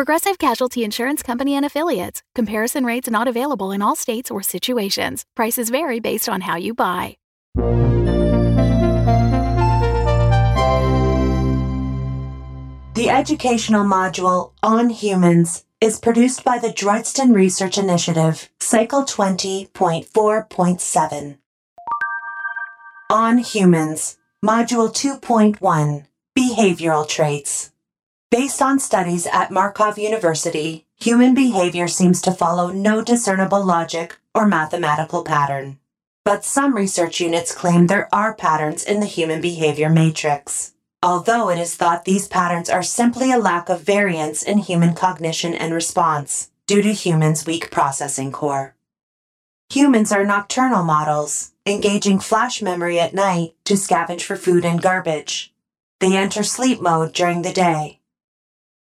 Progressive Casualty Insurance Company and Affiliates. Comparison rates not available in all states or situations. Prices vary based on how you buy. The educational module on humans is produced by the Droidston Research Initiative, Cycle 20.4.7. On Humans, Module 2.1 Behavioral Traits. Based on studies at Markov University, human behavior seems to follow no discernible logic or mathematical pattern. But some research units claim there are patterns in the human behavior matrix, although it is thought these patterns are simply a lack of variance in human cognition and response due to humans' weak processing core. Humans are nocturnal models, engaging flash memory at night to scavenge for food and garbage. They enter sleep mode during the day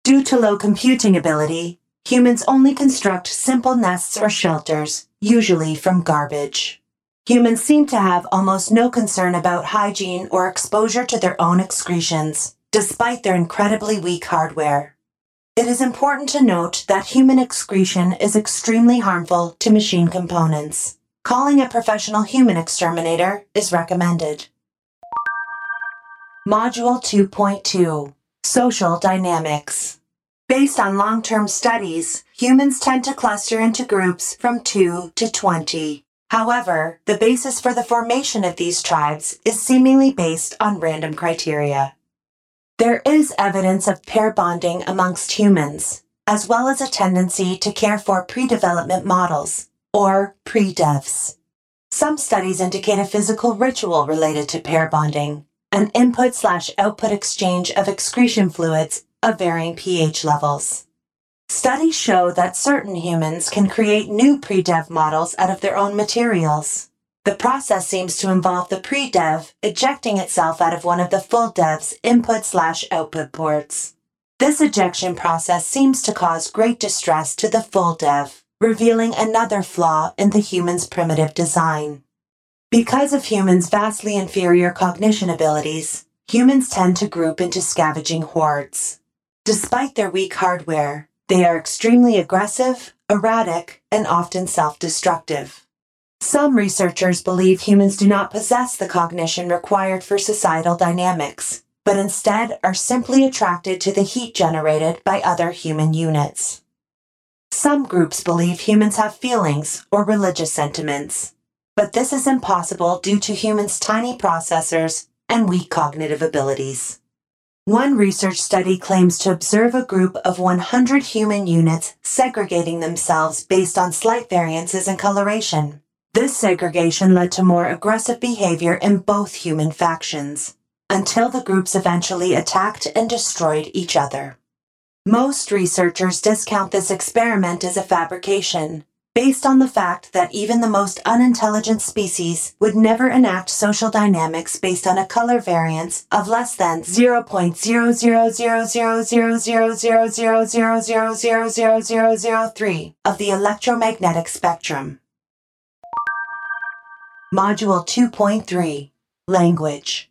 Due to low computing ability, humans only construct simple nests or shelters, usually from garbage. Humans seem to have almost no concern about hygiene or exposure to their own excretions, despite their incredibly weak hardware. It is important to note that human excretion is extremely harmful to machine components. Calling a professional human exterminator is recommended. Module 2.2 Social Dynamics Based on long term studies, humans tend to cluster into groups from 2 to 20. However, the basis for the formation of these tribes is seemingly based on random criteria. There is evidence of pair bonding amongst humans, as well as a tendency to care for pre development models, or pre devs. Some studies indicate a physical ritual related to pair bonding, an input slash output exchange of excretion fluids of varying pH levels. Studies show that certain humans can create new pre-dev models out of their own materials. The process seems to involve the pre-dev ejecting itself out of one of the full dev's input slash output ports. This ejection process seems to cause great distress to the full dev, revealing another flaw in the human's primitive design. Because of humans' vastly inferior cognition abilities, humans tend to group into scavenging hordes. Despite their weak hardware, they are extremely aggressive, erratic, and often self destructive. Some researchers believe humans do not possess the cognition required for societal dynamics, but instead are simply attracted to the heat generated by other human units. Some groups believe humans have feelings or religious sentiments, but this is impossible due to humans' tiny processors and weak cognitive abilities. One research study claims to observe a group of 100 human units segregating themselves based on slight variances in coloration. This segregation led to more aggressive behavior in both human factions, until the groups eventually attacked and destroyed each other. Most researchers discount this experiment as a fabrication, based on the fact that even the most unintelligent species would never enact social dynamics based on a color variance of less than 0.000000000000003 of the electromagnetic spectrum. Module 2.3 Language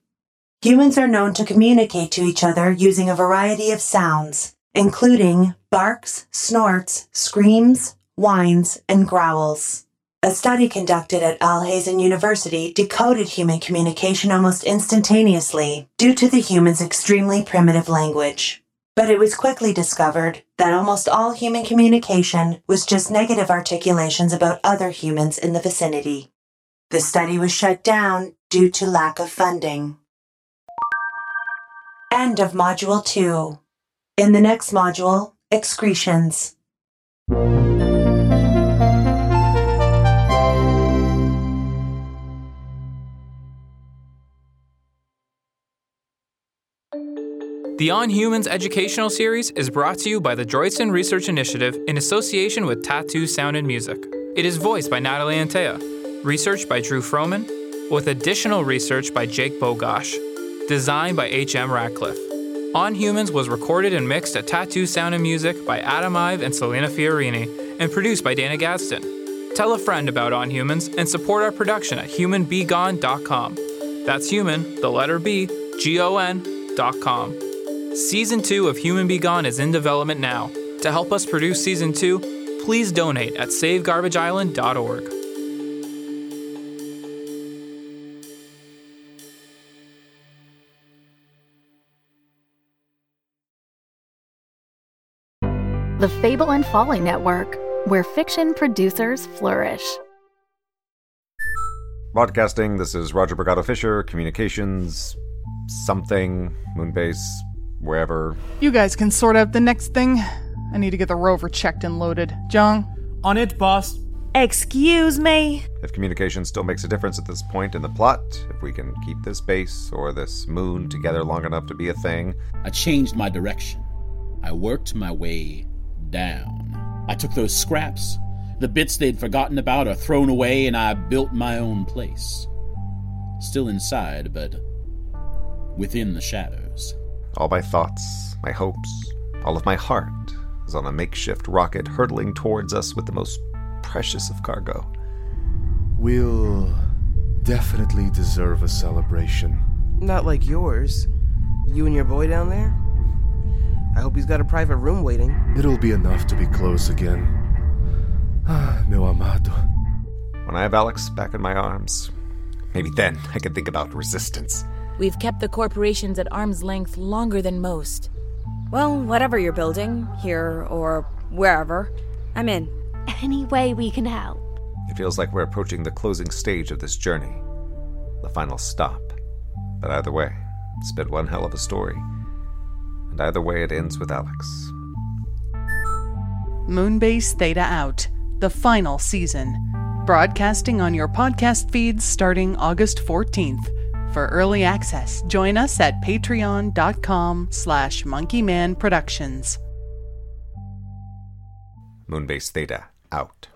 Humans are known to communicate to each other using a variety of sounds, including barks, snorts, screams, whines, and growls. A study conducted at Alhazen University decoded human communication almost instantaneously due to the human's extremely primitive language. But it was quickly discovered that almost all human communication was just negative articulations about other humans in the vicinity. The study was shut down due to lack of funding. End of Module 2. In the next module, excretions. The On Humans educational series is brought to you by the Droidston Research Initiative in association with TA2 Sound and Music. It is voiced by Natalie Antaya, researched by Drew Frohmann, with additional research by Jake Bogoch, designed by H.M. Ratcliffe. On Humans was recorded and mixed at TA2 Sound and Music by Adam Ive and Selena Fiorini, and produced by Dana Gadsden. Tell a friend about On Humans and support our production at humanbegone.com. That's human, the letter B, G O N.com. Season 2 of HUMAN-B-GON is in development now. To help us produce Season 2, please donate at SaveGarbageIsland.org. The Fable and Folly Network, where fiction producers flourish. Broadcasting, this is Roger Brigado Fisher, Communications, something, Moonbase, wherever. You guys can sort out the next thing. I need to get the rover checked and loaded. Jung? On it, boss. Excuse me? If communication still makes a difference at this point in the plot, if we can keep this base or this moon together long enough to be a thing, I changed my direction. I worked my way down. I took those scraps, the bits they'd forgotten about or thrown away, and I built my own place. Still inside, but within the shadows. All my thoughts, my hopes, all of my heart is on a makeshift rocket hurtling towards us with the most precious of cargo. We'll definitely deserve a celebration. Not like yours. You and your boy down there? I hope he's got a private room waiting. It'll be enough to be close again. Ah, meu amado. When I have Alex back in my arms, maybe then I can think about resistance. We've kept the corporations at arm's length longer than most. Well, whatever you're building, here or wherever, I'm in. Any way we can help. It feels like we're approaching the closing stage of this journey, the final stop. But either way, it's been one hell of a story. And either way, it ends with Alex. Moonbase Theta Out, the final season. Broadcasting on your podcast feeds starting August 14th. For early access, join us at patreon.com slash monkeymanproductions. Moonbase Theta out.